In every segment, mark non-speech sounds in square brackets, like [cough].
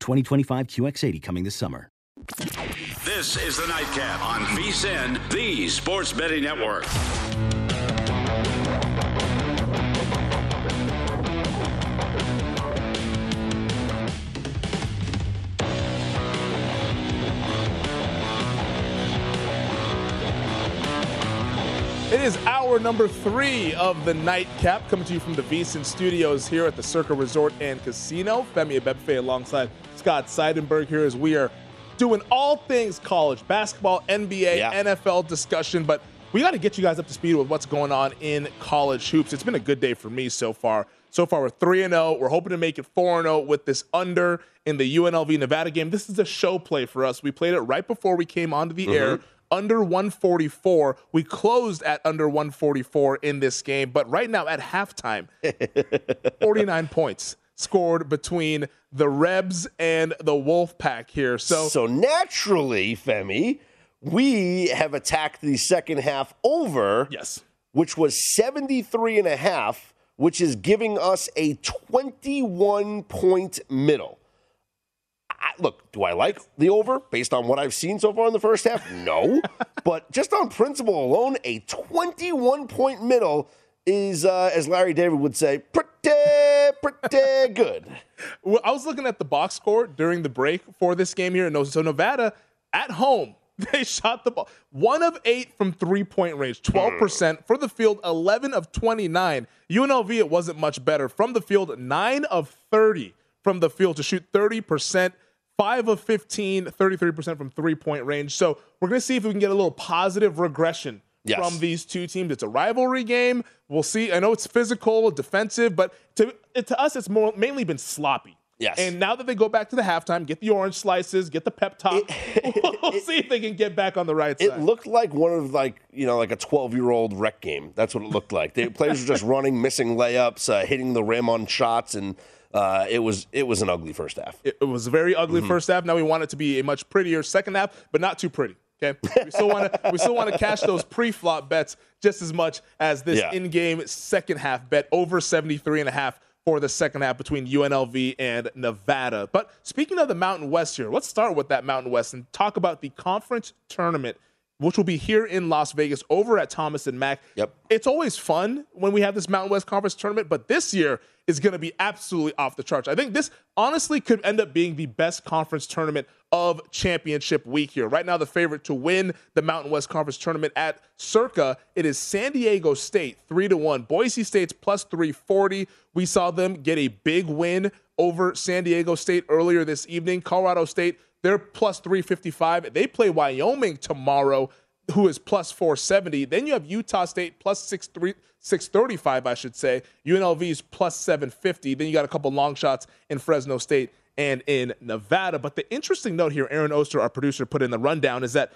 2025 QX80 coming this summer. This is the Nightcap on VSIN, the Sports Betting Network. It is hour number three of the nightcap coming to you from the VSIN studios here at the Circa Resort and Casino. Femi Abebefe alongside Scott Seidenberg here as we are doing all things college basketball, NBA, Yeah. NFL discussion. But we got to get you guys up to speed with what's going on in college hoops. It's been a good day for me so far. So far, we're 3 and 0. We're hoping to make it 4 and 0 with this under in the UNLV Nevada game. This is a show play for us. We played it right before we came onto the mm-hmm. air under 144. We closed at under 144 in this game, but right now at halftime, [laughs] 49 points scored between the Rebs and the Wolf Pack here. So, So naturally, Femi, we have attacked the second half over, yes. which was 73 and a half, which is giving us a 21 point middle. I, look, do I like the over based on what I've seen so far in the first half? No. [laughs] but just on principle alone, a 21 point middle is, uh, as Larry David would say, pretty, pretty good. [laughs] Well, I was looking at the box score during the break for this game here. And so Nevada at home, [laughs] they shot the ball one of eight from three point range, 12% for the field, 11 of 29. UNLV, it wasn't much better from the field, nine of 30 from the field to shoot 30%. 5 of 15, 33% from three point range. So we're going to see if we can get a little positive regression Yes. from these two teams. It's a rivalry game. We'll see. I know it's physical, defensive, but to, it, to us, it's more, mainly been sloppy. Yes. And now that they go back to the halftime, get the orange slices, get the pep talk, [laughs] we'll see if they can get back on the right It side. It looked like one of like you know like a 12 year old rec game. That's what it looked like. The players were just [laughs] running, missing layups, uh, hitting the rim on shots, and uh, it was it was an ugly first half. it, it was a very ugly Mm-hmm. first half. Now we want it to be a much prettier second half, but not too pretty. Okay, we still want to we still want to cash those pre-flop bets just as much as this Yeah. in-game second half bet over 73 and a half for the second half between UNLV and Nevada. But speaking of the Mountain West here, let's start with that Mountain West and talk about the conference tournament which will be here in Las Vegas over at Thomas and Mack. Yep. It's always fun when we have this Mountain West Conference tournament, but this year is going to be absolutely off the charts. I think this honestly could end up being the best conference tournament of championship week here. Right now, the favorite to win the Mountain West Conference tournament at Circa, it is San Diego State, three to one. Boise State's plus 340. We saw them get a big win over San Diego State earlier this evening. Colorado State, they're plus 355. They play Wyoming tomorrow, who is plus 470. Then you have Utah State plus 63 635, I should say. UNLV is plus 750. Then you got a couple long shots in Fresno State and in Nevada. But the interesting note here, Aaron Oster, our producer, put in the rundown is that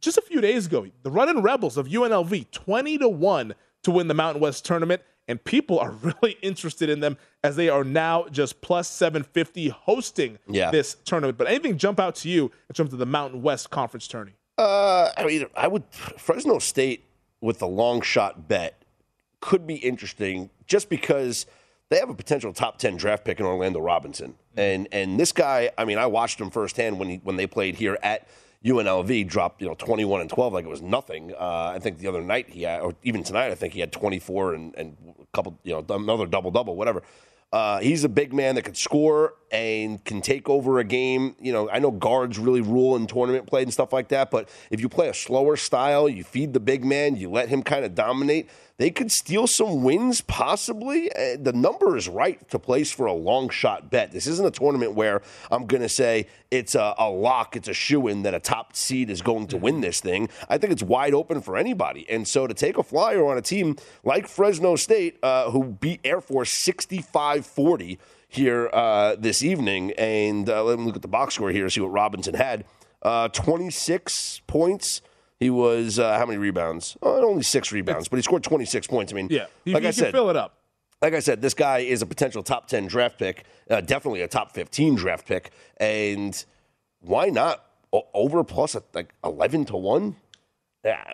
just a few days ago, the running Rebels of UNLV, 20 to 1 to win the Mountain West tournament. And people are [laughs] really interested in them as they are now just plus 750 hosting Yeah. this tournament. But anything jump out to you in terms of the Mountain West Conference tourney? Uh, I mean, I would Fresno State with the long shot bet could be interesting just because they have a potential top ten draft pick in Orlando Robinson, and and this guy, I mean, I watched him firsthand when he when they played here at UNLV, dropped you know twenty one and twelve like it was nothing. Uh, I think the other night he had, or even tonight, I think he had twenty four and and a couple, you know, another double double, whatever. Uh, he's a big man that could score and can take over a game. You know, I know guards really rule in tournament play and stuff like that, but if you play a slower style, you feed the big man, you let him kind of dominate, they could steal some wins possibly. Uh, the number is right to place for a long shot bet. This isn't a tournament where I'm going to say it's a, a lock, it's a shoe in that a top seed is going to win this thing. I think it's wide open for anybody. And so to take a flyer on a team like Fresno State, uh, who beat Air Force 65 40 here uh, this evening, and uh, let me look at the box score here, see what Robinson had. Uh, 26 points. He was uh, how many rebounds? Oh, only six rebounds, but he scored 26 points. I mean, Yeah, you, like you I can said, fill it up. like I said, this guy is a potential top 10 draft pick, uh, definitely a top 15 draft pick. And why not o- over plus uh, like 11 to 1? Yeah,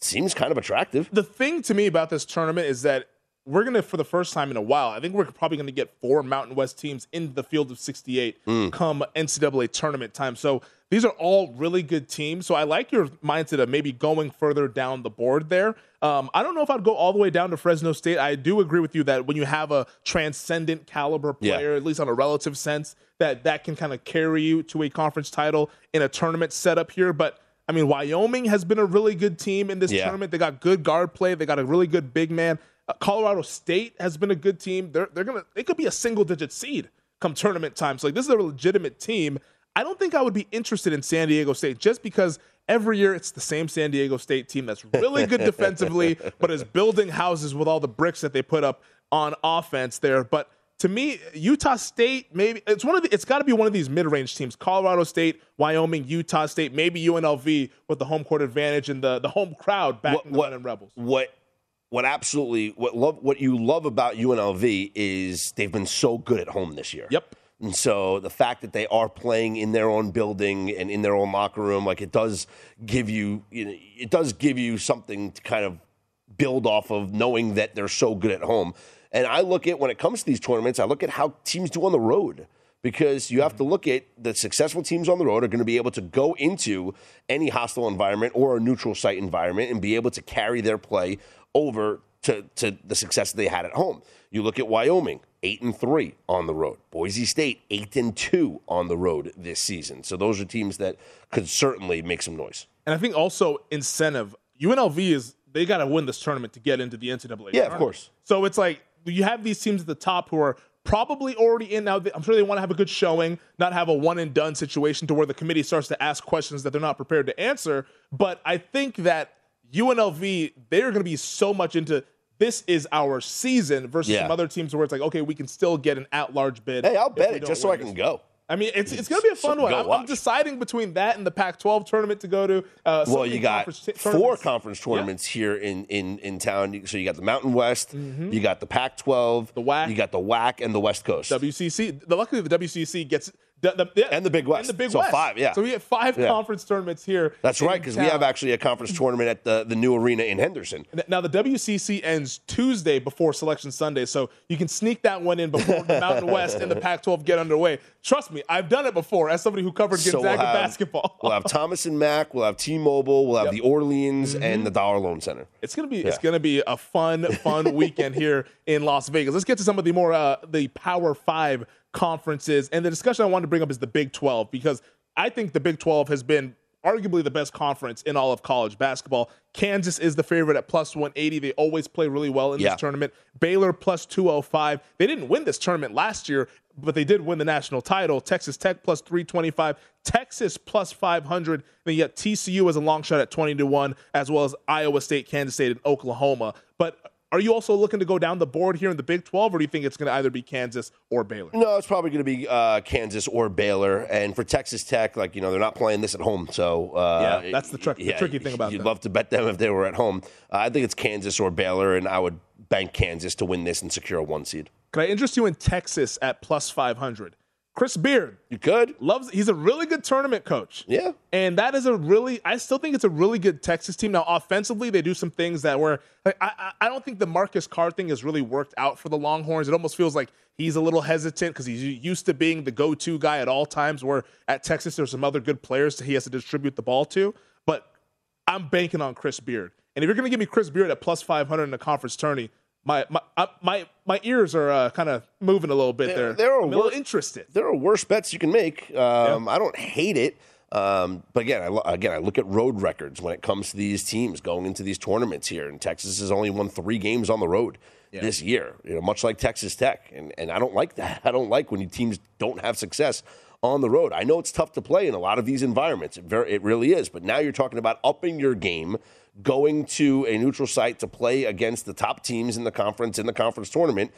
seems kind of attractive. the thing to me about this tournament is that we're gonna, for the first time in a while, I think we're probably gonna get four Mountain West teams in the field of 68 come NCAA tournament time. So these are all really good teams. So I like your mindset of maybe going further down the board there. Um, I don't know if I'd go all the way down to Fresno State. I do agree with you that when you have a transcendent caliber Yeah. player, at least on a relative sense, that that can kind of carry you to a conference title in a tournament setup here. But I mean, Wyoming has been a really good team in this Yeah. tournament. They got good guard play. They got a really good big man. Uh, Colorado State has been a good team. They're they're gonna they could be a single digit seed come tournament time. So like this is a legitimate team. I don't think I would be interested in San Diego State just because every year it's the same San Diego State team that's really good defensively, [laughs] but is building houses with all the bricks that they put up on offense there. But to me, Utah State, maybe it's one of the, it's got to be one of these mid-range teams: Colorado State, Wyoming, Utah State, maybe UNLV with the home court advantage and the the home crowd backing the running Rebels. What what absolutely what love what you love about UNLV is they've been so good at home this year. Yep. And so the fact that they are playing in their own building and in their own locker room, like it does give you, you know, it does give you something to kind of build off of knowing that they're so good at home. And I look at when it comes to these tournaments, I look at how teams do on the road because you have to look at the successful teams on the road are going to be able to go into any hostile environment or a neutral site environment and be able to carry their play over to, to the success they had at home. You look at Wyoming, eight and three on the road. Boise State, eight and two on the road this season. So those are teams that could certainly make some noise. And I think also incentive. UNLV is they got to win this tournament to get into the NCAA. Yeah, of course. So it's like you have these teams at the top who are probably already in now. I'm sure they want to have a good showing, not have a one and done situation to where the committee starts to ask questions that they're not prepared to answer. But I think that UNLV they're going to be so much into this is our season versus Yeah. some other teams where it's like okay we can still get an at large bid. Hey, I'll bet it just so I can go. I mean, it's it's going to be a fun So one. I'm, I'm deciding between that and the Pac-12 tournament to go to. Uh, so Well, you got conference four conference tournaments here in, in, in town. So you got the Mountain West, you got the Pac-12, The WAC. you got the WAC, and the West Coast. WCC. The, luckily, the WCC gets the, the, yeah, And the Big West. And the Big So West. five, yeah. So we have five Yeah. conference tournaments here. That's right, because we have actually a conference tournament at the, the new arena in Henderson. Now the WCC ends Tuesday before Selection Sunday, so you can sneak that one in before the Mountain [laughs] West and the Pac-12 get underway. Trust me, I've done it before as somebody who covered So we'll have, basketball. we'll have Thomas and Mack, we'll have T-Mobile, we'll have Yep. the Orleans, Mm-hmm. and the Dollar Loan Center. It's gonna be it's gonna be a fun fun [laughs] weekend here in Las Vegas. Let's get to some of the more uh, the Power Five conferences, and the discussion I wanted to bring up is the Big Twelve because I think the Big Twelve has been arguably the best conference in all of college basketball. Kansas is the favorite at plus 180. They always play really well in Yeah. this tournament. Baylor plus 205. They didn't win this tournament last year, but they did win the national title. Texas Tech plus 325. Texas plus 500. Then you got TCU as a long shot at 20 to 1, as well as Iowa State, Kansas State, and Oklahoma. But are you also looking to go down the board here in the Big 12, or do you think it's going to either be Kansas or Baylor? No, it's probably going to be uh, Kansas or Baylor. And for Texas Tech, like, you know, they're not playing this at home. So, uh, Yeah, that's the trick- the tricky thing about You'd them. love to bet them if they were at home. Uh, I think it's Kansas or Baylor, and I would bank Kansas to win this and secure a one seed. Could I interest you in Texas at plus 500? Chris Beard You could? loves. He's a really good tournament coach. Yeah. And that is a really, I still think it's a really good Texas team. Now, offensively, they do some things that were, like, I, I don't think the Marcus Carr thing has really worked out for the Longhorns. It almost feels like he's a little hesitant because he's used to being the go to guy at all times, where at Texas, there's some other good players that he has to distribute the ball to. But I'm banking on Chris Beard. And if you're going to give me Chris Beard at plus 500 in the conference tourney, my my uh, my my ears are uh, kind of moving a little bit there. there are I'm a little wor- interested. There are worse bets you can make. Um, I don't hate it. Um, but again, I, again, I look at road records when it comes to these teams going into these tournaments here. And Texas has only won three games on the road this year, you know, much like Texas Tech. And, and I don't like that. [laughs] I don't like when teams don't have success on the road. I know it's tough to play in a lot of these environments. It, very, it really is. But now you're talking about upping your game, going to a neutral site to play against the top teams in the conference, in the conference tournament.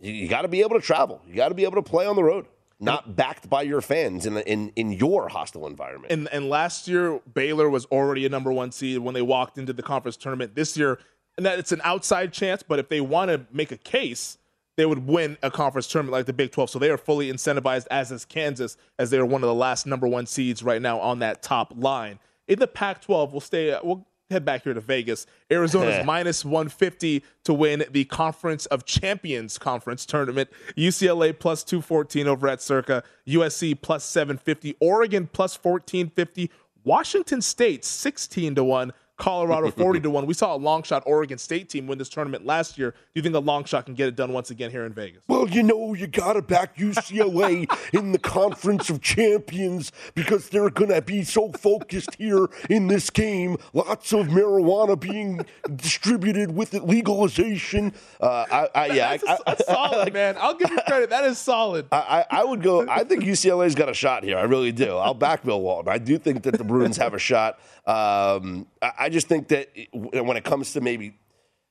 You, you got to be able to travel. You got to be able to play on the road, not backed by your fans in, the, in, in your hostile environment. And and last year Baylor was already a number one seed when they walked into the conference tournament. This year, and that it's an outside chance, but if they want to make a case, they would win a conference tournament like the Big 12. So they are fully incentivized, as is Kansas, as they are one of the last number one seeds right now on that top line. In the Pac 12, we'll stay, we'll head back here to Vegas. Arizona's [laughs] minus 150 to win the Conference of Champions conference tournament. UCLA plus 214 over at Circa. USC plus 750. Oregon plus 1450. Washington State 16 to 1. Colorado [laughs] 40 to 1. We saw a long shot Oregon State team win this tournament last year. Do you think a long shot can get it done once again here in Vegas? Well, you know, you got to back UCLA [laughs] in the Conference of Champions because they're going to be so focused here in this game. Lots of marijuana being distributed with it legalization. Uh, I, I, yeah, I, That's, that's solid, man. I'll give you credit. That is solid. I, I would go. I think UCLA's got a shot here. I really do. I'll back Bill Walton. I do think that the Bruins have a shot. Um, I, just think that when it comes to maybe,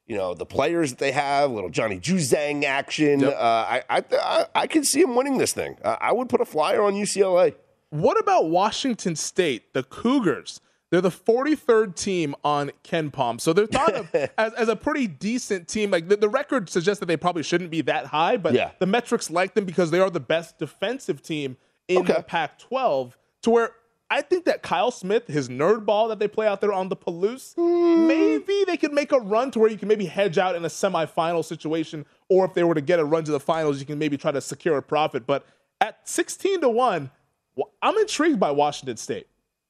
you know, the players that they have, little Johnny Juzang action, uh, I, I, I I can see him winning this thing. I would put a flyer on UCLA. What about Washington State, the Cougars? They're the 43rd team on KenPom. So they're thought of [laughs] as, as a pretty decent team. Like the, the record suggests that they probably shouldn't be that high, but Yeah. the metrics like them because they are the best defensive team in Okay. the Pac 12. To where I think that Kyle Smith, his nerd ball that they play out there on the Palouse, hmm. maybe they could make a run to where you can maybe hedge out in a semifinal situation, or if they were to get a run to the finals, you can maybe try to secure a profit. But at 16 to 1, I'm intrigued by Washington State.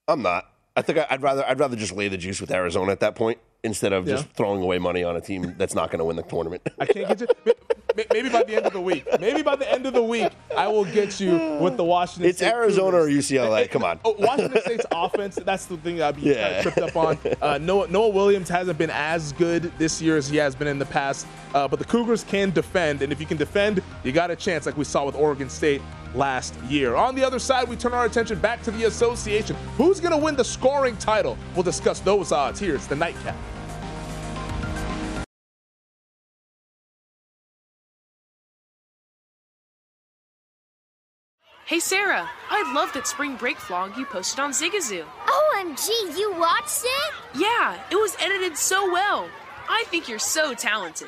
I'm not. I think I'd rather I'd rather just lay the juice with Arizona at that point instead of just Yeah. throwing away money on a team that's not going to win the tournament. I can't get you. [laughs] Maybe by the end of the week. Maybe by the end of the week, I will get you with the Washington. It's State Arizona or UCLA. Come on. Oh, Washington State's offense, that's the thing I'd be kinda tripped up on. Uh, Noah, Noah Williams hasn't been as good this year as he has been in the past, uh, but the Cougars can defend, and if you can defend, you got a chance like we saw with Oregon State last year. On the other side, we turn our attention back to the association. Who's going to win the scoring title? We'll discuss those odds. Here, it's the nightcap. Hey Sarah, I loved that spring break vlog you posted on Zigazoo. OMG, you watched it? Yeah, it was edited so well. I think you're so talented.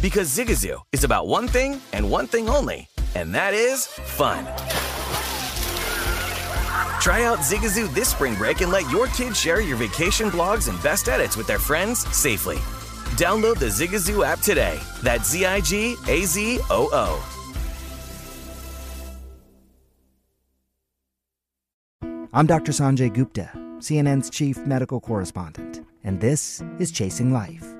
Because Zigazoo is about one thing and one thing only, and that is fun. Try out Zigazoo this spring break and let your kids share your vacation blogs and best edits with their friends safely. Download the Zigazoo app today. That's Z I G A Z O O. I'm Dr. Sanjay Gupta, CNN's chief medical correspondent, and this is Chasing Life.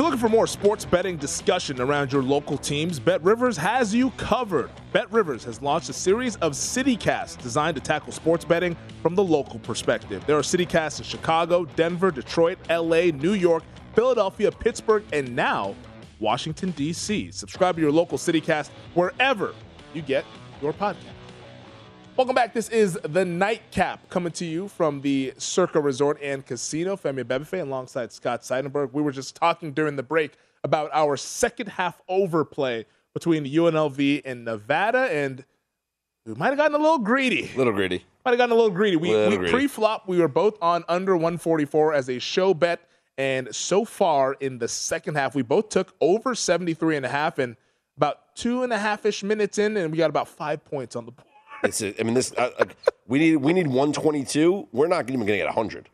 You're looking for more sports betting discussion around your local teams, Bet Rivers has you covered. Bet Rivers has launched a series of CityCasts designed to tackle sports betting from the local perspective. There are CityCasts in Chicago, Denver, Detroit, LA, New York, Philadelphia, Pittsburgh, and now Washington, D.C. Subscribe to your local CityCast wherever you get your podcast. Welcome back. This is the Nightcap coming to you from the Circa Resort and Casino. Femi Bebefe alongside Scott Seidenberg. We were just talking during the break about our second half overplay between UNLV and Nevada, and we might have gotten a little greedy. A little greedy. Might have gotten a little greedy. We, Little we greedy. pre-flop. We were both on under 144 as a show bet, and so far in the second half, we both took over 73 and a half, and about two and a half ish minutes in, and we got about five points on the board. It's a, I mean, this uh, uh, we need we need 122. We're not even going to get 100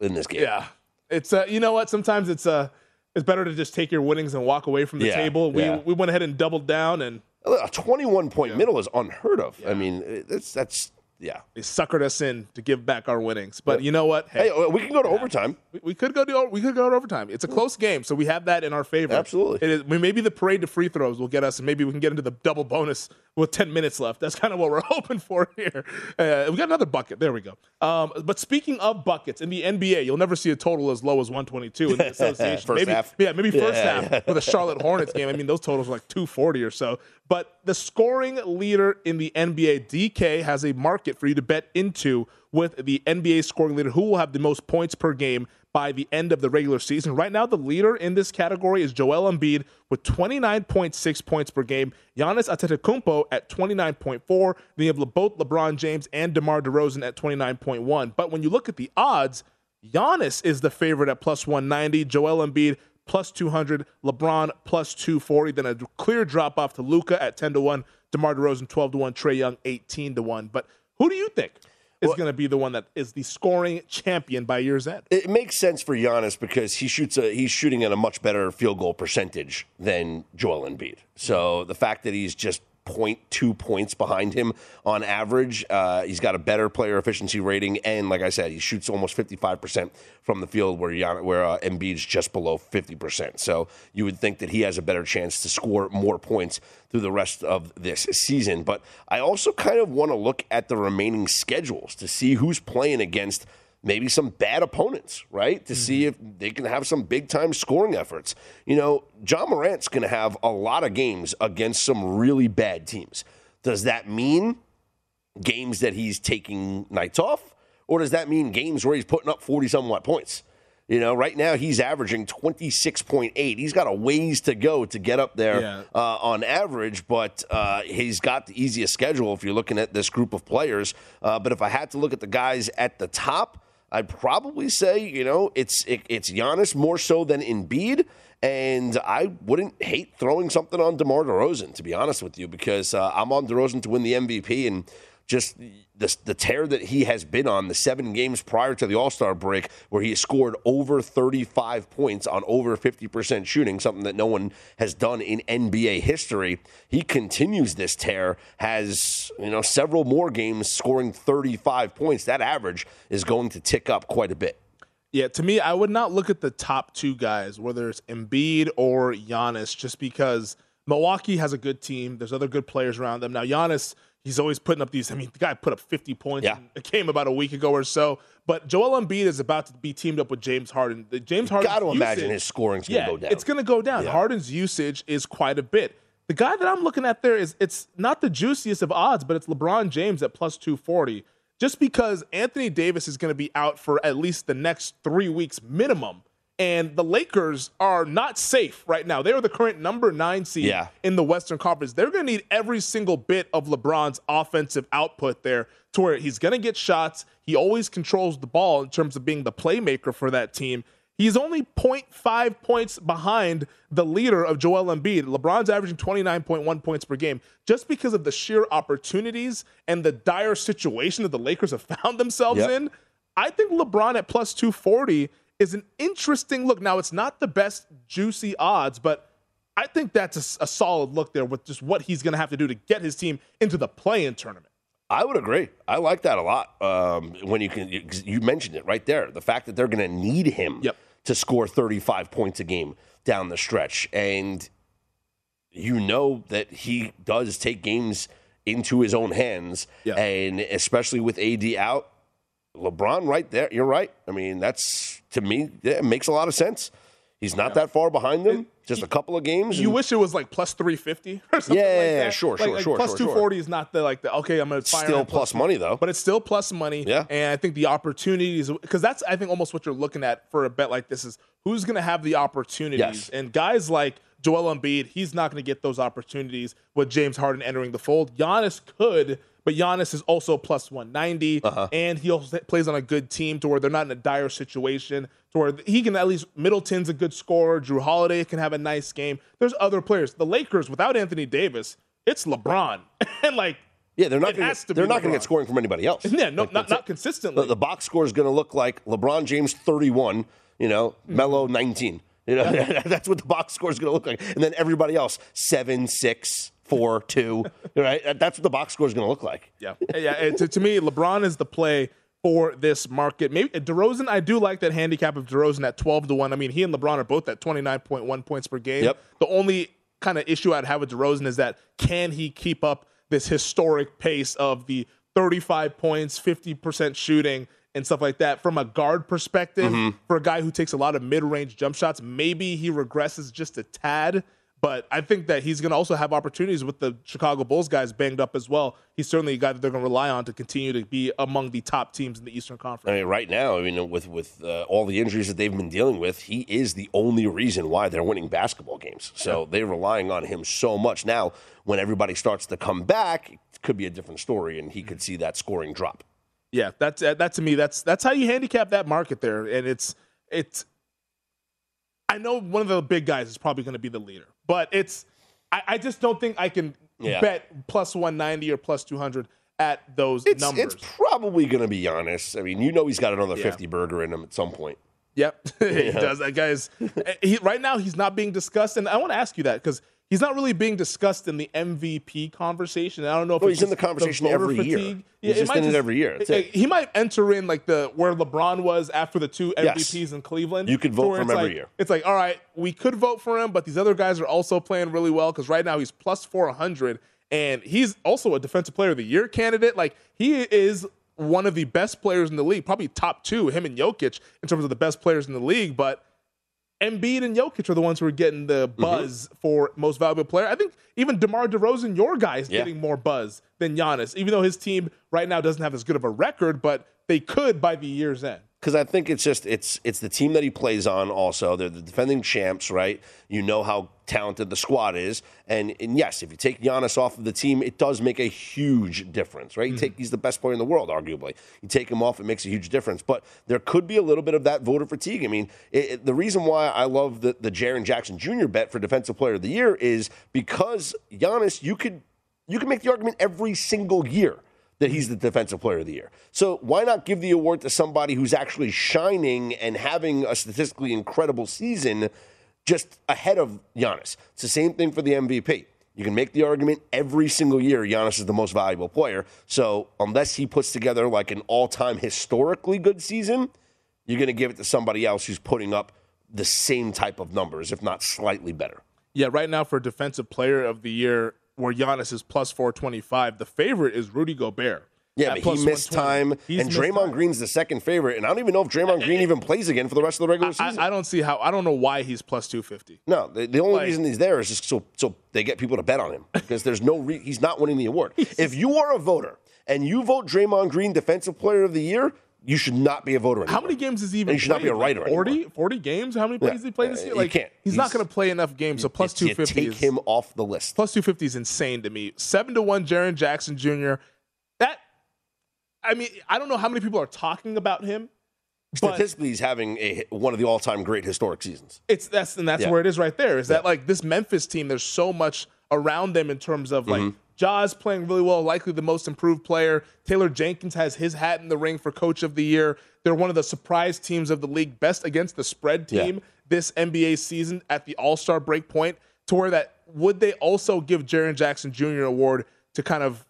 in this game. Yeah, it's uh, you know what? Sometimes it's uh, it's better to just take your winnings and walk away from the Yeah, table. We yeah. we went ahead and doubled down, and A 21 point middle is unheard of. I mean, that's that's yeah. they suckered us in to give back our winnings. But you know what? Hey, uh, we can go to overtime. We, we could go to we could go to overtime. It's a close game, so we have that in our favor. Absolutely. It is, maybe the parade to free throws will get us, and maybe we can get into the double bonus with ten minutes left. That's kind of what we're [laughs] hoping for here. Uh, we got another bucket. There we go. Um, but speaking of buckets in the NBA, you'll never see a total as low as 122 in the [laughs] association. First maybe, half. yeah, maybe first Yeah, half yeah. with a Charlotte Hornets game. I mean, those totals are like 240 or so. But the scoring leader in the NBA, DK, has a market for you to bet into with the NBA scoring leader who will have the most points per game by the end of the regular season. Right now, the leader in this category is Joel Embiid with 29.6 points per game. Giannis Antetokounmpo at 29.4. Then you have both LeBron James and DeMar DeRozan at 29.1. But when you look at the odds, Giannis is the favorite at plus 190. Joel Embiid plus 200. LeBron plus 240. Then a clear drop off to Luka at 10 to 1. DeMar DeRozan 12 to 1. Trae Young 18 to 1. But who do you think is going to be the one that is the scoring champion by year's end? It makes sense for Giannis because he shoots a he's shooting at a much better field goal percentage than Joel Embiid. So the fact that he's just 0.2 points behind him on average, uh, he's got a better player efficiency rating, and like I said, he shoots almost 55% from the field, where Gian, where uh, Embiid's just below 50%. So you would think that he has a better chance to score more points through the rest of this season. But I also kind of want to look at the remaining schedules to see who's playing against maybe some bad opponents, right? To see if they can have some big time scoring efforts. You know, Ja Morant's going to have a lot of games against some really bad teams. Does that mean games that he's taking nights off? Or does that mean games where he's putting up 40 somewhat points? You know, right now he's averaging 26.8. He's got a ways to go to get up there Yeah. uh, on average, but uh, he's got the easiest schedule if you're looking at this group of players. Uh, but if I had to look at the guys at the top, I'd probably say, you know, it's it, it's Giannis more so than Embiid. And I wouldn't hate throwing something on DeMar DeRozan, to be honest with you, because uh, I'm on DeRozan to win the MVP. And just the, the tear that he has been on the seven games prior to the All Star break, where he scored over 35 points on over 50% shooting, something that no one has done in NBA history. He continues this tear, has you know several more games scoring 35 points. That average is going to tick up quite a bit. Yeah, to me, I would not look at the top two guys, whether it's Embiid or Giannis, just because Milwaukee has a good team. There's other good players around them. Now, Giannis, he's always putting up these. I mean, the guy put up 50 points Yeah. in a game about a week ago or so. But Joel Embiid is about to be teamed up with James Harden. The James Harden. Got to imagine his scoring's going yeah, to go down. it's going to go down. Yeah. Harden's usage is quite a bit. The guy that I'm looking at there is it's not the juiciest of odds, but it's LeBron James at plus 240. Just because Anthony Davis is going to be out for at least the next three weeks minimum. And the Lakers are not safe right now. They are the current number nine seed Yeah. in the Western Conference. They're going to need every single bit of LeBron's offensive output there to where he's going to get shots. He always controls the ball in terms of being the playmaker for that team. He's only 0.5 points behind the leader of Joel Embiid. LeBron's averaging 29.1 points per game just because of the sheer opportunities and the dire situation that the Lakers have found themselves Yep. in. I think LeBron at plus 240 is an interesting look. Now, it's not the best juicy odds, but I think that's a solid look there with just what he's going to have to do to get his team into the play-in tournament. I would agree. I like that a lot. Um, when you can, you, you mentioned it right there, the fact that they're going to need him Yep. to score 35 points a game down the stretch. And you know that he does take games into his own hands. Yeah. And especially with AD out, LeBron right there. You're right. I mean, that's to me, yeah, it makes a lot of sense. He's not that far behind them. Just a couple of games. You and- wish it was like plus 350 or something Yeah, like yeah, yeah, sure, Like- sure, like sure, Plus sure, 240 is not the like the okay, I'm going to fire Still plus money, though. But it's still plus money. Yeah. And I think the opportunities because that's I think almost what you're looking at for a bet like this is who's going to have the opportunities. Yes. And guys like Joel Embiid, he's not going to get those opportunities with James Harden entering the fold. Giannis could, but Giannis is also plus 190, Uh-huh. and he also plays on a good team to where they're not in a dire situation. To where he can at least Middleton's a good scorer. Jrue Holiday can have a nice game. There's other players. The Lakers without Anthony Davis, it's LeBron, [laughs] and like yeah, they're not Gonna, to they're not going to get scoring from anybody else. yeah, no, Like, not not it. consistently. The, the box score is going to look like LeBron James 31, you know, Hmm. Melo 19. You know, [laughs] that's what the box score is going to look like. And then everybody else 7, 6, 4, 2. Right? That's what the box score is going to look like. Yeah, yeah. to, to me, LeBron is the play for this market. Maybe uh, DeRozan, I do like that handicap of DeRozan at twelve to one. I mean, he and LeBron are both at twenty nine point one points per game. Yep. The only kind of issue I'd have with DeRozan is that can he keep up this historic pace of the thirty five points, fifty percent shooting. And stuff like that. From a guard perspective, mm-hmm. for a guy who takes a lot of mid range jump shots, maybe he regresses just a tad. But I think that he's going to also have opportunities with the Chicago Bulls guys banged up as well. He's certainly a guy that they're going to rely on to continue to be among the top teams in the Eastern Conference. I mean, right now, I mean, with with uh, all the injuries that they've been dealing with, he is the only reason why they're winning basketball games. So they're relying on him so much. Now, when everybody starts to come back, it could be a different story, and he could see that scoring drop. Yeah, that's uh, that to me. That's that's how you handicap that market there, and it's it's. I know one of the big guys is probably going to be the leader, but it's. I, I just don't think I can Yeah. bet plus one ninety or plus two hundred at those It's, numbers. it's probably going to be Giannis. I mean, you know, he's got another Yeah. 50 burger in him at some point. Yep, [laughs] he does. That guy's eh, he, right now. He's not being discussed, and I want to ask you that because he's not really being discussed in the MVP conversation. I don't know if Well, he's in the conversation voter every year. fatigue. He's just might in it every year. That's it. He might enter in like the where LeBron was after the two Yes. MVPs in Cleveland. You could vote for him every like- year. It's like, all right, we could vote for him, but these other guys are also playing really well because right now he's plus four hundred, and he's also a Defensive Player of the Year candidate. Like he is one of the best players in the league, probably top two, him and Jokic in terms of the best players in the league. But Embiid and Jokic are the ones who are getting the Mm-hmm. buzz for most valuable player. I think even DeMar DeRozan, your guy, is Yeah. getting more buzz than Giannis, even though his team right now doesn't have as good of a record, but they could by the year's end. because I think it's just it's it's the team that he plays on. Also, they're the defending champs, right? You know how talented the squad is, and, and yes, if you take Giannis off of the team, it does make a huge difference, right? You take mm-hmm. he's the best player in the world, arguably. You take him off, it makes a huge difference. But there could be a little bit of that voter fatigue. I mean, it, it- the reason why I love the the Jaren Jackson Jr. bet for Defensive Player of the Year is because Giannis, you could you can make the argument every single year that he's the defensive player of the year. So why not give the award to somebody who's actually shining and having a statistically incredible season just ahead of Giannis? It's the same thing for the MVP. You can make the argument every single year Giannis is the most valuable player. So unless he puts together like an all-time historically good season, you're going to give it to somebody else who's putting up the same type of numbers, if not slightly better. Yeah, right now for Defensive Player of the Year, where Giannis is plus 425, the favorite is Rudy Gobert. Yeah, but he missed time, He's and missed Draymond time. Green's the second favorite, and I don't even know if Draymond Green even plays again for the rest of the regular season. I, I don't see how. I don't know why he's plus 250. no, the, the only like- reason he's there is just so so they get people to bet on him because there's no re- he's not winning the award. [laughs] if you are a voter and you vote Draymond Green Defensive Player of the Year, you should not be a voter anymore. How many games has he even And you should not be a writer Like 40, anymore. 40 games? How many plays Yeah. has he played this Uh, year? Like, can't. He's, not going to play enough games. So plus You 250 take is, him off the list. plus 250 is insane to me. Seven to one, Jaren Jackson Jr. I mean, I don't know how many people are talking about him. But Statistically, he's having a, one of the all-time great historic seasons. it's that's and that's Yeah. where it is right there. Is that like this Memphis team? There's so much around them in terms of like Mm-hmm. Jaws playing really well, likely the most improved player. Taylor Jenkins has his hat in the ring for Coach of the Year. They're one of the surprise teams of the league, best against the spread Yeah. team this NBA season at the All Star break point. To where that would they also give Jaren Jackson Jr. award to kind of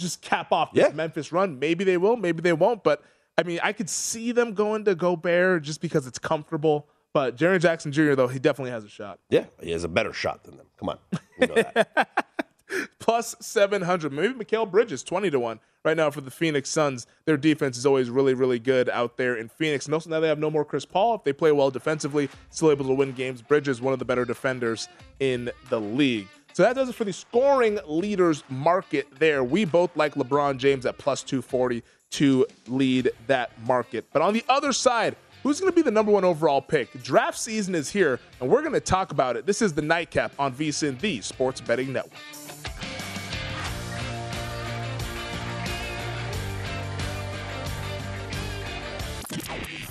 just cap off this Yeah. Memphis run? Maybe they will, maybe they won't. But I mean, I could see them going to Gobert just because it's comfortable. But Jaren Jackson Jr. though he definitely has a shot. Yeah, he has a better shot than them. Come on, we know that. [laughs] Plus 700. Maybe Mikal Bridges, 20 to 1 right now for the Phoenix Suns. Their defense is always really, really good out there in Phoenix. And also now they have no more Chris Paul. If they play well defensively, still able to win games. Bridges, one of the better defenders in the league. So that does it for the scoring leaders market there. We both like LeBron James at plus 240 to lead that market. But on the other side, who's going to be the number one overall pick? Draft season is here, and we're going to talk about it. This is the Nightcap on VSIN, the Sports Betting Network.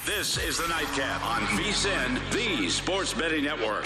This is the Nightcap on VSIN, the Sports Betting Network.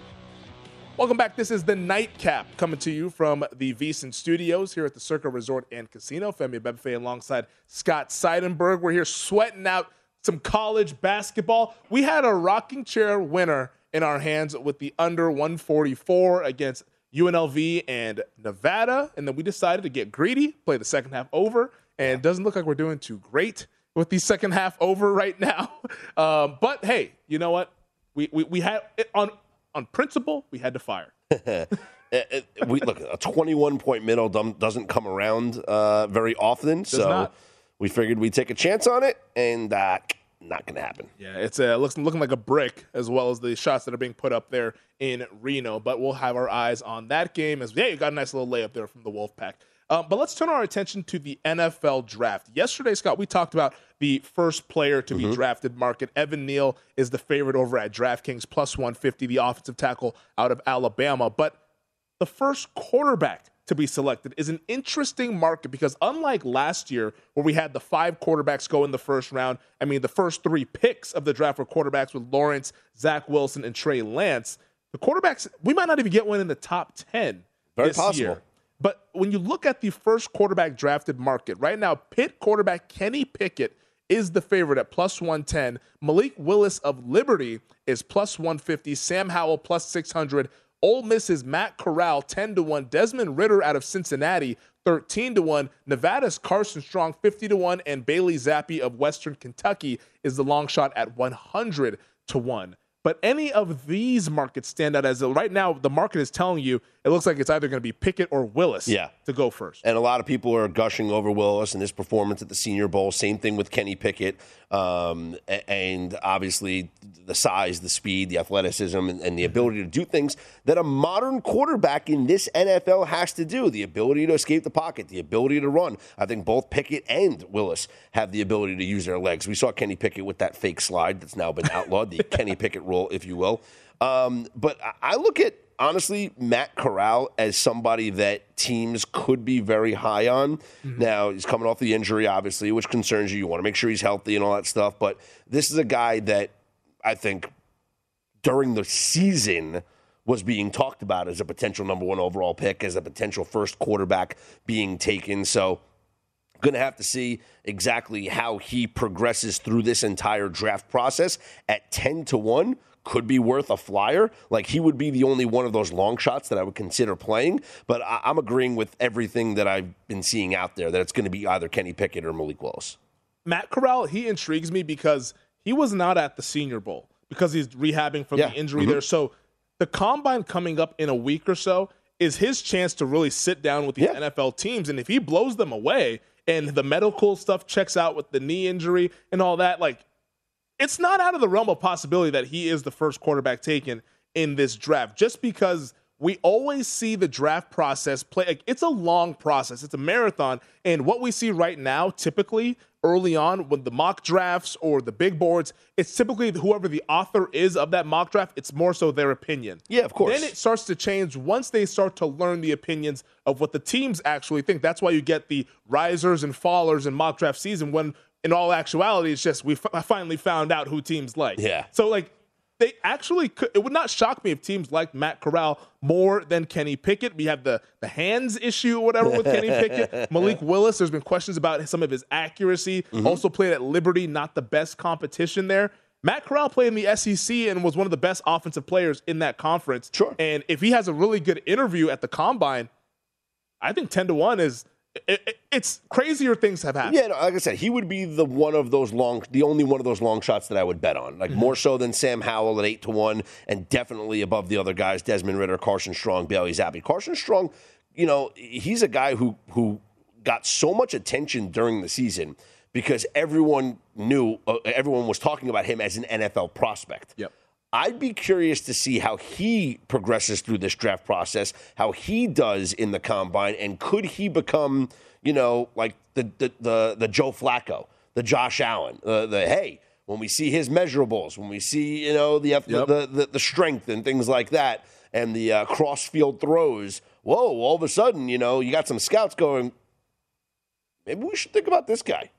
Welcome back. This is the Nightcap coming to you from the VSIN Studios here at the Circa Resort and Casino. Femi Abebefe alongside Scott Seidenberg. We're here sweating out some college basketball. We had a rocking chair winner in our hands with the under 144 against UNLV and Nevada. And then we decided to get greedy, play the second half over, and it doesn't look like we're doing too great with the second half over right now. [laughs] Um, but hey, you know what? We, we, we had on on principle, we had to fire. [laughs] we look a 21 point middle doesn't come around uh, very often, Does so not. we figured we'd take a chance on it, and uh, not going to happen. Yeah, it's uh, looks looking like a brick as well as the shots that are being put up there in Reno. But we'll have our eyes on that game as yeah, you got a nice little layup there from the Wolfpack. Uh, but let's turn our attention to the NFL draft. Yesterday, Scott, we talked about the first player to mm-hmm. be drafted market. Evan Neal is the favorite over at DraftKings, plus 150, the offensive tackle out of Alabama. But the first quarterback to be selected is an interesting market because unlike last year where we had the five quarterbacks go in the first round, I mean the first three picks of the draft were quarterbacks with Lawrence, Zach Wilson, and Trey Lance. The quarterbacks we might not even get one in the top ten. Very this possible. Year. But when you look at the first quarterback drafted market, right now, Pitt quarterback Kenny Pickett is the favorite at plus 110. Malik Willis of Liberty is plus 150. Sam Howell plus 600. Ole Miss's Matt Corral 10 to 1. Desmond Ridder out of Cincinnati 13 to 1. Nevada's Carson Strong 50 to 1. And Bailey Zappe of Western Kentucky is the long shot at 100 to 1. But any of these markets stand out as right now the market is telling you it looks like it's either going to be Pickett or Willis yeah. to go first. And a lot of people are gushing over Willis and his performance at the Senior Bowl. Same thing with Kenny Pickett. Um, and obviously the size, the speed, the athleticism, and, and, the ability to do things that a modern quarterback in this NFL has to do. The ability to escape the pocket, the ability to run. I think both Pickett and Willis have the ability to use their legs. We saw Kenny Pickett with that fake slide that's now been outlawed, the [laughs] Kenny Pickett rule, if you will. Um, but I look at honestly Matt Corral as somebody that teams could be very high on. Mm-hmm. Now he's coming off the injury, obviously, which concerns you. You want to make sure he's healthy and all that stuff. But this is a guy that I think during the season was being talked about as a potential number one overall pick, as a potential first quarterback being taken. So going to have to see exactly how he progresses through this entire draft process at 10 to 1 could be worth a flyer. Like he would be the only one of those long shots that I would consider playing. But I- am agreeing with everything that I've been seeing out there that it's going to be either Kenny Pickett or Malik Willis. Matt Corral, he intrigues me because he was not at the Senior Bowl because he's rehabbing from yeah. the injury mm-hmm. there. So the combine coming up in a week or so is his chance to really sit down with the yeah. NFL teams. And if he blows them away and the medical stuff checks out with the knee injury and all that, like it's not out of the realm of possibility that he is the first quarterback taken in this draft just because we always see the draft process play like it's a long process it's a marathon and what we see right now typically early on when the mock drafts or the big boards, it's typically whoever the author is of that mock draft, it's more so their opinion. Yeah, of course. Then it starts to change once they start to learn the opinions of what the teams actually think. That's why you get the risers and fallers in mock draft season when in all actuality it's just we f- finally found out who teams like. Yeah. So like they actually could. It would not shock me if teams like Matt Corral more than Kenny Pickett. We have the the hands issue or whatever with Kenny Pickett. [laughs] Malik Willis. There's been questions about some of his accuracy. Mm-hmm. Also played at Liberty, not the best competition there. Matt Corral played in the SEC and was one of the best offensive players in that conference. Sure. And if he has a really good interview at the combine, I think ten to one is. It, it, it's crazier things have happened. Yeah, no, like I said, he would be the one of those long, the only one of those long shots that I would bet on. Like more so than Sam Howell at eight to one, and definitely above the other guys: Desmond Ridder, Carson Strong, Bailey Zappe. Carson Strong, you know, he's a guy who who got so much attention during the season because everyone knew, uh, everyone was talking about him as an NFL prospect. Yep. I'd be curious to see how he progresses through this draft process, how he does in the combine, and could he become, you know, like the the the, the Joe Flacco, the Josh Allen, uh, the hey, when we see his measurables, when we see you know the Yep. the, the the strength and things like that, and the uh, cross field throws. Whoa! All of a sudden, you know, you got some scouts going. Maybe we should think about this guy.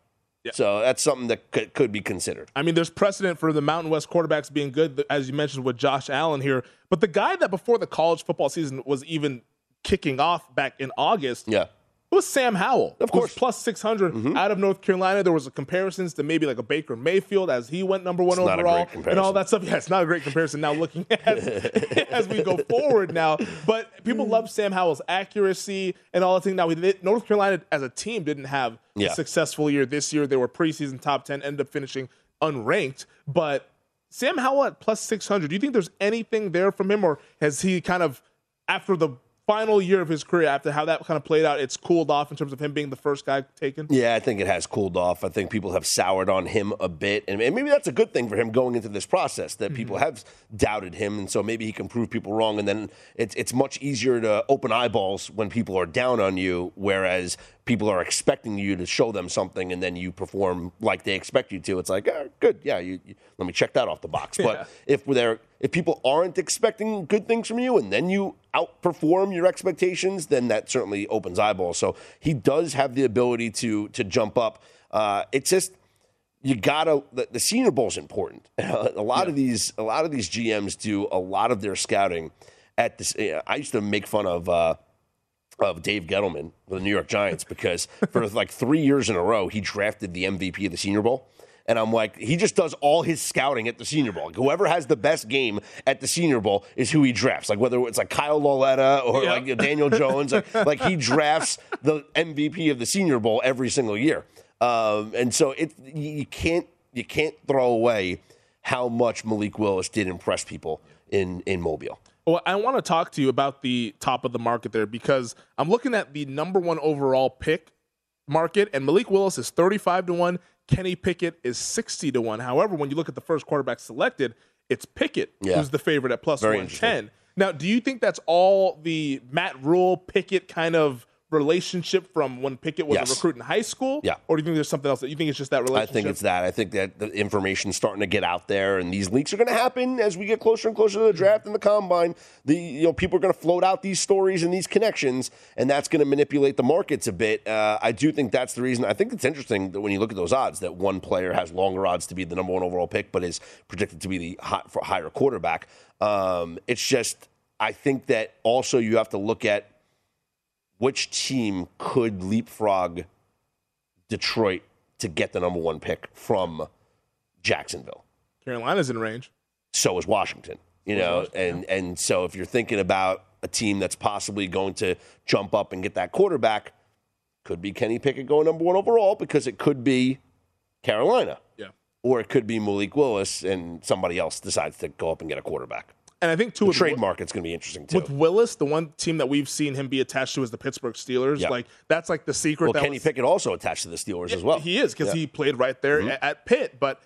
So that's something that could, could be considered. I mean, there's precedent for the Mountain West quarterbacks being good, as you mentioned with Josh Allen here. But the guy that before the college football season was even kicking off back in August Yeah. It was Sam Howell. Of course. plus 600 mm-hmm. out of North Carolina. There was a comparisons to maybe like a Baker Mayfield as he went number one It's overall and all that stuff. Yeah, it's not a great comparison now looking [laughs] at [laughs] as we go forward now. But people mm. love Sam Howell's accuracy and all that thing. Now, we did, North Carolina as a team didn't have Yeah. a successful year this year. They were preseason top 10, ended up finishing unranked. But Sam Howell at plus 600, do you think there's anything there from him or has he kind of, after the final year of his career, after how that kind of played out, it's cooled off in terms of him being the first guy taken? Yeah, I think it has cooled off. I think people have soured on him a bit, and maybe that's a good thing for him going into this process. That people mm-hmm. have doubted him, and so maybe he can prove people wrong. And then it's it's much easier to open eyeballs when people are down on you, whereas people are expecting you to show them something, and then you perform like they expect you to. It's like, oh, good, yeah, you, you- let me check that off the box. [laughs] Yeah. But if they're if people aren't expecting good things from you, and then you outperform your expectations, then that certainly opens eyeballs. So he does have the ability to to jump up. Uh, it's just you gotta the, the Senior Bowl is important. [laughs] a lot of these a lot of these GMs do a lot of their scouting at this. I used to make fun of. Uh, of Dave Gettleman, with the New York Giants, because [laughs] for like three years in a row, he drafted the MVP of the Senior Bowl. And I'm like, he just does all his scouting at the Senior Bowl. Like, whoever has the best game at the Senior Bowl is who he drafts. Like whether it's like Kyle Lauletta or Yeah. like Daniel Jones, like, [laughs] like he drafts the MVP of the Senior Bowl every single year. Um, and so it you can't you can't throw away how much Malik Willis did impress people in in Mobile. Well, I want to talk to you about the top of the market there because I'm looking at the number one overall pick market, and Malik Willis is 35 to 1. Kenny Pickett is 60 to 1. However, when you look at the first quarterback selected, it's Pickett Yeah. who's the favorite at plus Very 110. Now, do you think that's all the Matt Rhule Pickett kind of relationship from when Pickett was Yes. a recruit in high school? Yeah. Or do you think there's something else that you think it's just that relationship? I think it's that. I think that the information's starting to get out there, and these leaks are going to happen as we get closer and closer to the draft and the combine. The you know people are going to float out these stories and these connections, and that's going to manipulate the markets a bit. Uh, I do think that's the reason. I think it's interesting that when you look at those odds, that one player has longer odds to be the number one overall pick, but is predicted to be the hot, for higher quarterback. Um, it's just I think that also you have to look at which team could leapfrog Detroit to get the number one pick from Jacksonville. Carolina's in range. So is Washington. You know, and and so if you're thinking about a team that's possibly going to jump up and get that quarterback, could be Kenny Pickett going number one overall because it could be Carolina. Yeah. Or it could be Malik Willis and somebody else decides to go up and get a quarterback. And I think, too, The with trade market's going to be interesting too. With Willis, the one team that we've seen him be attached to is the Pittsburgh Steelers. Yeah. Like that's like the secret. well, that Kenny was- Pickett also attached to the Steelers as well. He is because. Mm-hmm. he played right there a- at Pitt. But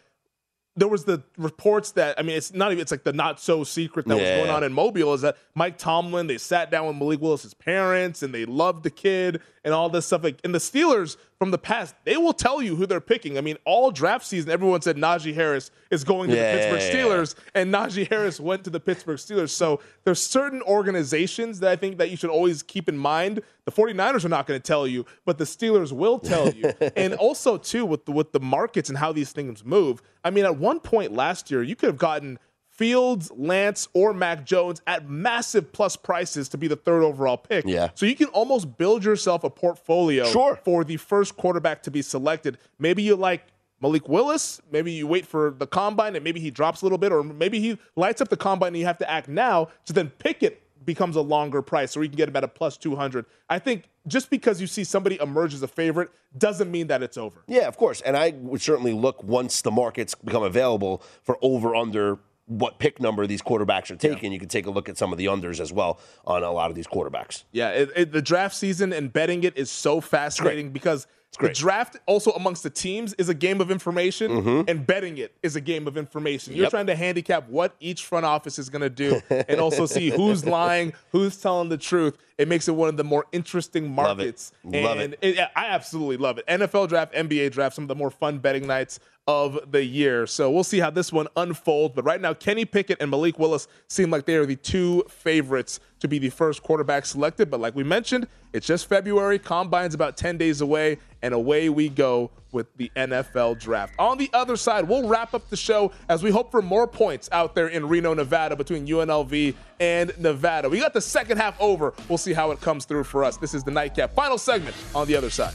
there was the reports that I mean, it's not even it's like the not so secret that was Yeah. going on in Mobile is that Mike Tomlin they sat down with Malik Willis's parents and they loved the kid and all this stuff. Like, and the Steelers from the past, they will tell you who they're picking. I mean, all draft season, everyone said Najee Harris is going to Yeah, the Pittsburgh yeah, yeah. Steelers, and Najee Harris went to the Pittsburgh Steelers. So there's certain organizations that I think that you should always keep in mind. The 49ers are not going to tell you, but the Steelers will tell you. [laughs] and also too with the, with the markets and how these things move. I mean, at one point last year, you could have gotten Fields, Lance, or Mac Jones at massive plus prices to be the third overall pick. Yeah. So you can almost build yourself a portfolio Sure. for the first quarterback to be selected. Maybe you like Malik Willis. Maybe you wait for the combine and maybe he drops a little bit, or maybe he lights up the combine and you have to act now. So then Pickett becomes a longer price, or you can get him at a plus 200. I think just because you see somebody emerge as a favorite doesn't mean that it's over. Yeah, of course. And I would certainly look once the markets become available for over under what pick number these quarterbacks are taking. You can take a look at some of the unders as well on a lot of these quarterbacks. Yeah, it, it, the draft season and betting it is so fascinating because the draft also amongst the teams is a game of information, and betting it is a game of information. You're Mm-hmm. Yep. trying to handicap what each front office is going to do, [laughs] and also see who's lying, who's telling the truth. It makes it one of the more interesting markets. Love it. Love and I absolutely love it. NFL draft, NBA draft, some of the more fun betting nights of the year. So we'll see how this one unfolds. But right now, Kenny Pickett and Malik Willis seem like they are the two favorites to be the first quarterback selected. But like we mentioned, it's just February. Combine's about 10 days away, and away we go with the NFL draft. On the other side, we'll wrap up the show as we hope for more points out there in Reno, Nevada between UNLV and Nevada. We got the second half over. We'll see how it comes through for us. This is the nightcap. Final segment on the other side.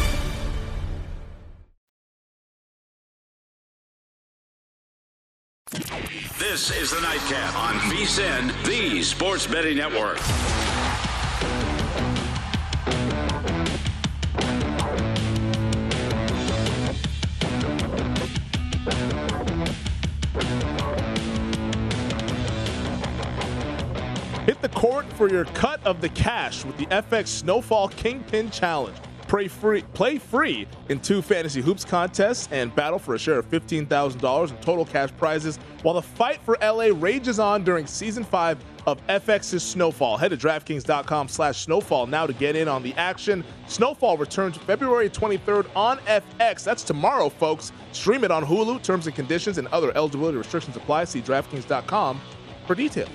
This is the Nightcap on VSIN, the Sports Betting Network. Hit the court for your cut of the cash with the FX Snowfall Kingpin Challenge. Play free, play free in two fantasy hoops contests and battle for a share of $15,000 in total cash prizes while the fight for LA rages on during season five of FX's Snowfall. Head to DraftKings.com slash snowfall now to get in on the action. Snowfall returns February 23rd on FX. That's tomorrow, folks. Stream it on Hulu. Terms and conditions and other eligibility restrictions apply. See DraftKings.com for details.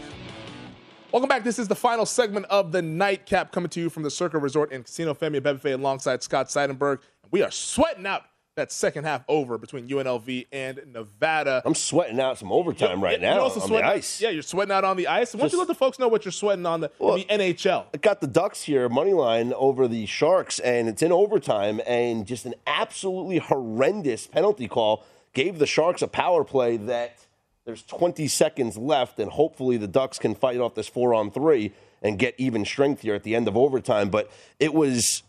Welcome back. This is the final segment of the nightcap coming to you from the Circa Resort and Casino Femi Abebefe alongside Scott Seidenberg. We are sweating out that second half over between UNLV and Nevada. I'm sweating out some overtime right You're now also on sweating the ice. Yeah, you're sweating out on the ice. Why don't you let the folks know what you're sweating on the, in the NHL? I got the Ducks here, money line over the Sharks, and it's in overtime, and just an absolutely horrendous penalty call gave the Sharks a power play that there's 20 seconds left, and hopefully the Ducks can fight off this four on three and get even strength here at the end of overtime. But it was,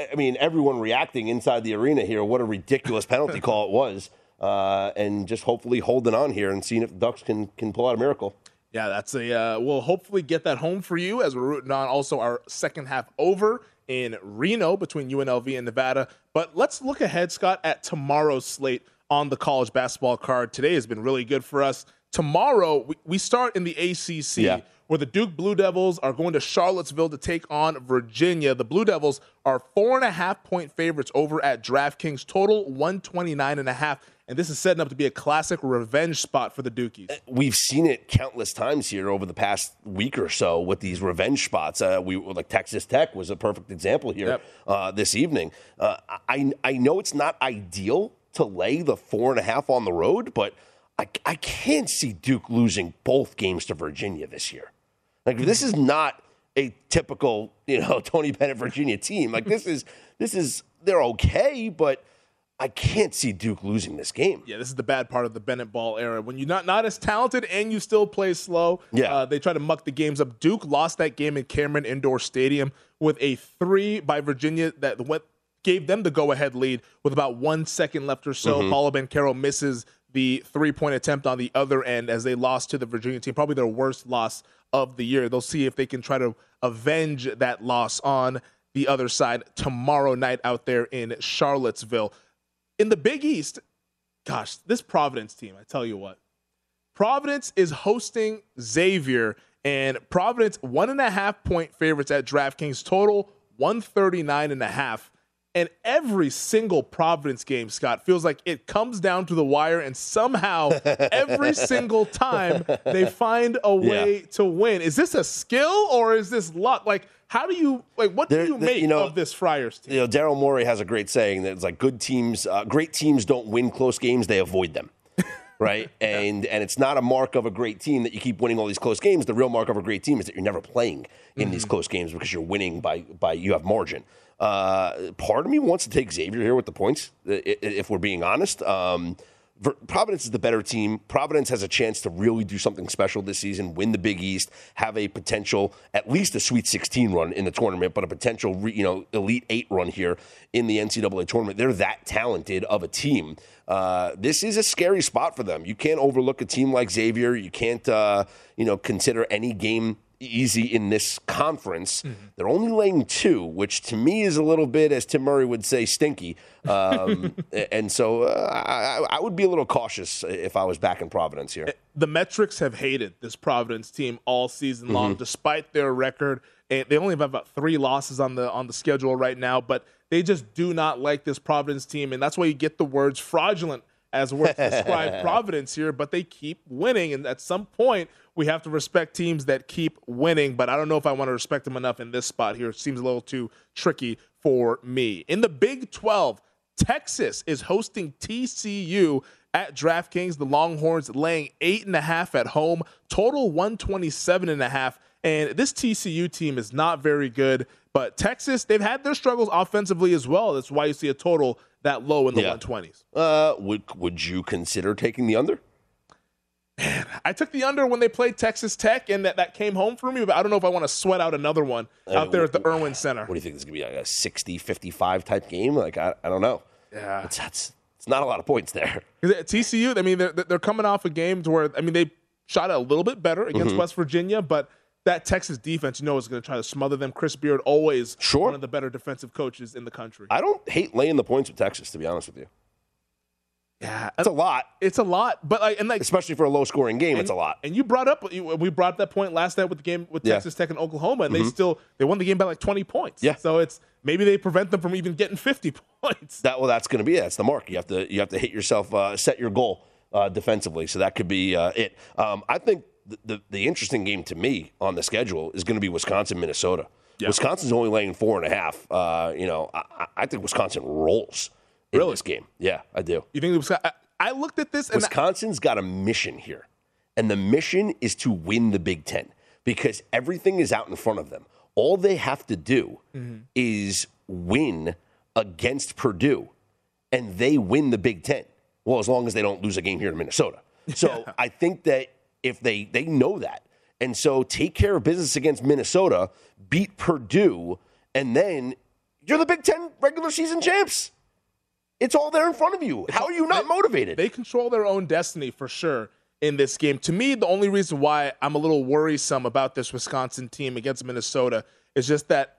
I mean, everyone reacting inside the arena here. What a ridiculous [laughs] penalty call it was. uh, and just hopefully holding on here and seeing if the Ducks can can pull out a miracle. Yeah, that's a. Uh, we'll hopefully get that home for you as we're rooting on also our second half over in Reno between UNLV and Nevada. But let's look ahead, Scott, at tomorrow's slate on the college basketball card. Today has been really good for us. Tomorrow, we, we start in the ACC. Yeah. Where the Duke Blue Devils are going to Charlottesville to take on Virginia. The Blue Devils are four and a half point favorites over at DraftKings, total 129 and a half. And this is setting up to be a classic revenge spot for the Dukies. We've seen it countless times here over the past week or so with these revenge spots. Uh, we like Texas Tech was a perfect example here Yep. uh, this evening. Uh, I I know it's not ideal to lay the four and a half on the road, but I, I can't see Duke losing both games to Virginia this year. Like this is not a typical you know [laughs] Tony Bennett Virginia team. Like this is this is they're okay, but I can't see Duke losing this game. Yeah, this is the bad part of the Bennett Ball era. When you're not not as talented and you still play slow, Yeah. uh, they try to muck the games up. Duke lost that game in Cameron Indoor Stadium with a three by Virginia that went gave them the go ahead lead with about one second left or so. Mhm. Paula Carroll misses the three point attempt on the other end as they lost to the Virginia team, probably their worst loss of the year. They'll see if they can try to avenge that loss on the other side tomorrow night out there in Charlottesville. In the Big East, gosh, this Providence team, I tell you what. Providence is hosting Xavier, and Providence one and a half point favorites at DraftKings, total 139 and a half. And every single Providence game, Scott, feels like it comes down to the wire, and somehow [laughs] every single time they find a way to win. Is this a skill or is this luck? Like, how do you like? What do you there- make you know- of this Friars team? You know, Daryl Morey has a great saying that it's like good teams, uh, great teams don't win close games; they avoid them. [laughs] Right, and and it's not a mark of a great team that you keep winning all these close games. The real mark of a great team is that you're never playing in these close games because you're winning by by you have margin. Uh, part of me wants to take Xavier here with the points, if we're being honest. Um, Providence is the better team. Providence has a chance to really do something special this season, win the Big East, have a potential, at least a Sweet 16 run in the tournament, but a potential, you know, Elite Eight run here in the NCAA tournament. They're that talented of a team. Uh, this is a scary spot for them. You can't overlook a team like Xavier. You can't, uh, you know, consider any game easy in this conference. They're only laying two, which to me is a little bit, as Tim Murray would say, stinky. Um, [laughs] and so uh, I, I would be a little cautious if I was back in Providence here. the metrics have hated this Providence team all season long, Mhm. despite their record. And they only have about three losses on the on the schedule right now, but they just do not like this Providence team, and that's why you get the words fraudulent as words to describe [laughs] Providence here. But they keep winning, and at some point we have to respect teams that keep winning. But I don't know if I want to respect them enough in this spot here. It seems a little too tricky for me. In the Big Twelve, Texas is hosting TCU at DraftKings. The Longhorns laying eight and a half at home, total 127 and a half. And this TCU team is not very good, but Texas, they've had their struggles offensively as well. That's why you see a total that low in the Yeah. 120s. Uh, would would you consider taking the under? Man, I took the under when they played Texas Tech, and that, that came home for me, but I don't know if I want to sweat out another one Uh, out there at the Erwin Center. What do you think? This is going to be like a 60 55 type game? Like, I, I don't know. Yeah. It's, that's, it's not a lot of points there. [laughs] TCU, I mean, they're, they're coming off a game to where, I mean, they shot a little bit better against Mhm. West Virginia, but that Texas defense, you know, is going to try to smother them. Chris Beard, always one of the better defensive coaches in the country. I don't hate laying the points with Texas, to be honest with you. Yeah, it's a lot. It's a lot, but like, and like, especially for a low scoring game, it's a lot. And you brought up, we brought up that point last night with the game with Yeah. Texas Tech and Oklahoma, and they Mhm. still they won the game by like twenty points. Yeah. so it's maybe they prevent them from even getting fifty [laughs] points. That well, that's going to be it. That's the mark. You have to you have to hit yourself, uh, set your goal uh, defensively. So that could be uh, it. Um, I think the, the the interesting game to me on the schedule is going to be Wisconsin Minnesota. Wisconsin's only laying four and a half. Uh, you know, I, I- think Wisconsin rolls in this game. Yeah, I do. You think Wisconsin? I, I looked at this and I- Wisconsin's got a mission here, and the mission is to win the Big Ten because everything is out in front of them. All they have to do Mhm. is win against Purdue, and they win the Big Ten. Well, as long as they don't lose a game here in Minnesota. [laughs] So I think that if they they know that, and so take care of business against Minnesota, beat Purdue, and then you're the Big Ten regular season champs. It's all there in front of you. How are you not they, motivated? They control their own destiny for sure in this game. To me, the only reason why I'm a little worrisome about this Wisconsin team against Minnesota is just that.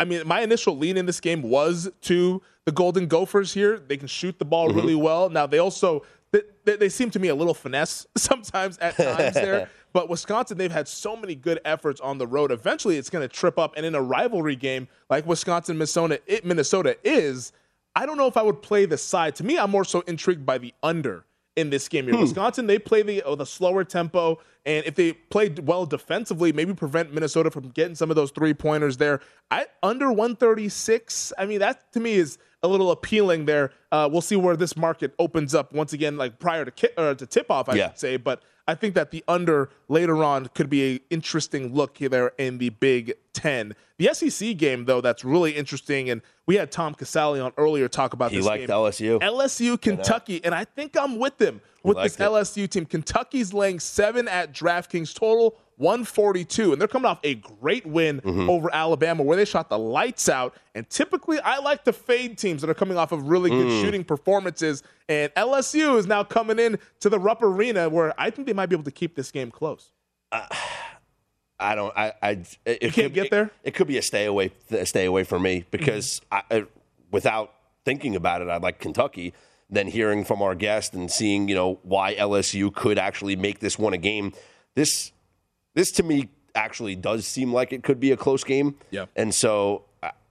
I mean, my initial lean in this game was to the Golden Gophers here. They can shoot the ball Mm-hmm. really well. Now, they also they, they, seem to me a little finesse [laughs] sometimes at times there. [laughs] But Wisconsin, they've had so many good efforts on the road. Eventually, it's going to trip up. And in a rivalry game like Wisconsin, Minnesota, it, Minnesota is, I don't know if I would play the side. To me, I'm more so intrigued by the under in this game here. Wisconsin, they play the uh, the slower tempo, and if they play well defensively, maybe prevent Minnesota from getting some of those three pointers there. I under 136. I mean, that to me is a little appealing there. Uh, we'll see where this market opens up once again, like prior to ki- uh, to tip off, I Yeah. should say. But I think that the under later on could be an interesting look there in the Big Ten. The SEC game, though, that's really interesting, and we had Tom Casale on earlier talk about He this liked game. LSU. LSU, Kentucky, and I think I'm with him with this it. LSU team. Kentucky's laying seven at DraftKings total. 142, and they're coming off a great win Mm-hmm. over Alabama where they shot the lights out. And typically, I like to fade teams that are coming off of really good Mm. shooting performances. And LSU is now coming in to the Rupp Arena where I think they might be able to keep this game close. I don't. I. I it You can't could- get there? It, it could be a stay away. A stay away for me because I, I, without thinking about it, I like Kentucky. Then hearing from our guest and seeing you know why LSU could actually make this one a game. This this to me actually does seem like it could be a close game. Yeah. And so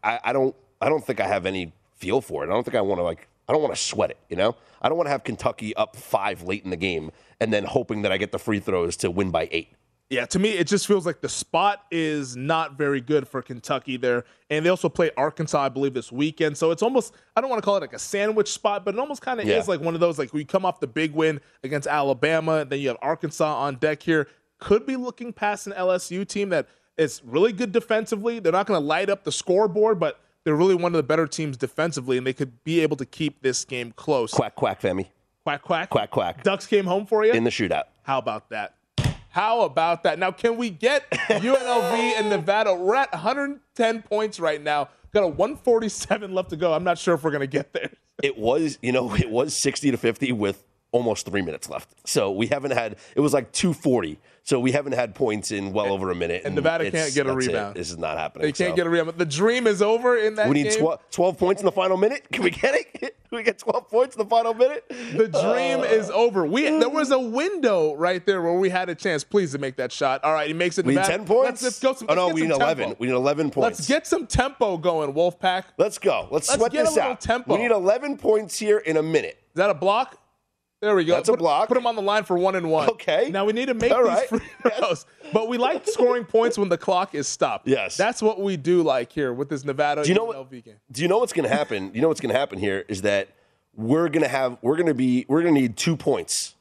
I, I don't I don't think I have any feel for it. I don't think I want to like I don't want to sweat it. You know. I don't want to have Kentucky up five late in the game and then hoping that I get the free throws to win by eight. Yeah, to me, it just feels like the spot is not very good for Kentucky there. And they also play Arkansas, I believe, this weekend. So it's almost, I don't want to call it like a sandwich spot, but it almost kind of Yeah. is like one of those, like we come off the big win against Alabama, then you have Arkansas on deck here. Could be looking past an LSU team that is really good defensively. They're not going to light up the scoreboard, but they're really one of the better teams defensively, and they could be able to keep this game close. Quack quack, Femi. Quack, quack. Quack quack. Ducks came home for you? In the shootout. How about that? How about that? Now, can we get [laughs] UNLV and Nevada? We're at 110 points right now. Got a 147 left to go. I'm not sure if we're going to get there. It was, you know, it was 60 to 50 with almost three minutes left. So we haven't had, it was like 240. So we haven't had points in well over a minute. and Nevada can't get a that's it. rebound. This is not happening. They can't so. get a rebound. The dream is over in that We need game. 12, 12 points in the final minute. Can we get it? Can we get 12 points in the final minute? The dream is uh. over. We there was a window right there where we had a chance, please, to make that shot. All right, he makes it. We need 10 points? Let's, let's go. Some, oh, no, we need 11. tempo. We need 11 points. Let's get some tempo going, Wolfpack. Let's go. Let's, Let's sweat get a this little out. tempo. We need 11 points here in a minute. Is that a block? There we go. That's a block. Put him on the line for one and one. Okay. Now we need to make All these right. free [laughs] throws, but we like scoring points when the clock is stopped. Yes. that's what we do like here with this Nevada Do you know what- game. Do you know what's going to happen? you know what's going to happen here is that we're going to have we're going to be we're going to need two points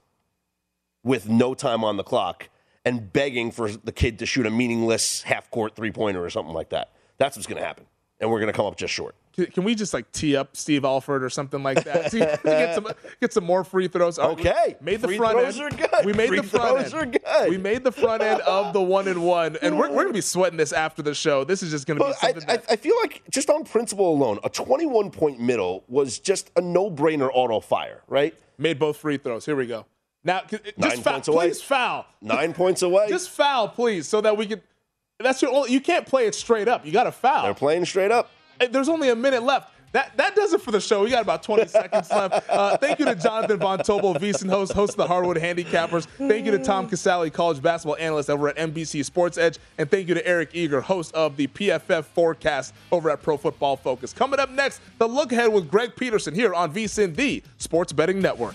with no time on the clock and begging for the kid to shoot a meaningless half court three pointer or something like that. That's what's going to happen, and we're going to come up just short. Can, we just like tee up Steve Alford or something like that? [laughs] Get some get some more free throws. Right, Okay. made the Free front throws end. are good. We made Free the front throws end. are good. We made the front end of the one and one, and we're, we're gonna be sweating this after the show. This is just gonna be Well, something. I, that, I feel like just on principle alone, a 21 point middle was just a no brainer auto fire, right? made both free throws. Here we go. Now, just Nine foul, points away. please foul. Nine points away. [laughs] Just foul, please, so that we can. That's your only. You can't play it straight up. You got to foul. They're playing straight up. There's only a minute left. That that does it for the show. We got about 20 seconds left. Uh, thank you to Jonathan Von Tobel, VSiN host, host of the Hardwood Handicappers. Thank you to Tom Casale, college basketball analyst over at NBC Sports Edge, and thank you to Eric Eager, host of the PFF Forecast over at Pro Football Focus. Coming up next, the look ahead with Greg Peterson here on VSiN, the Sports Betting Network.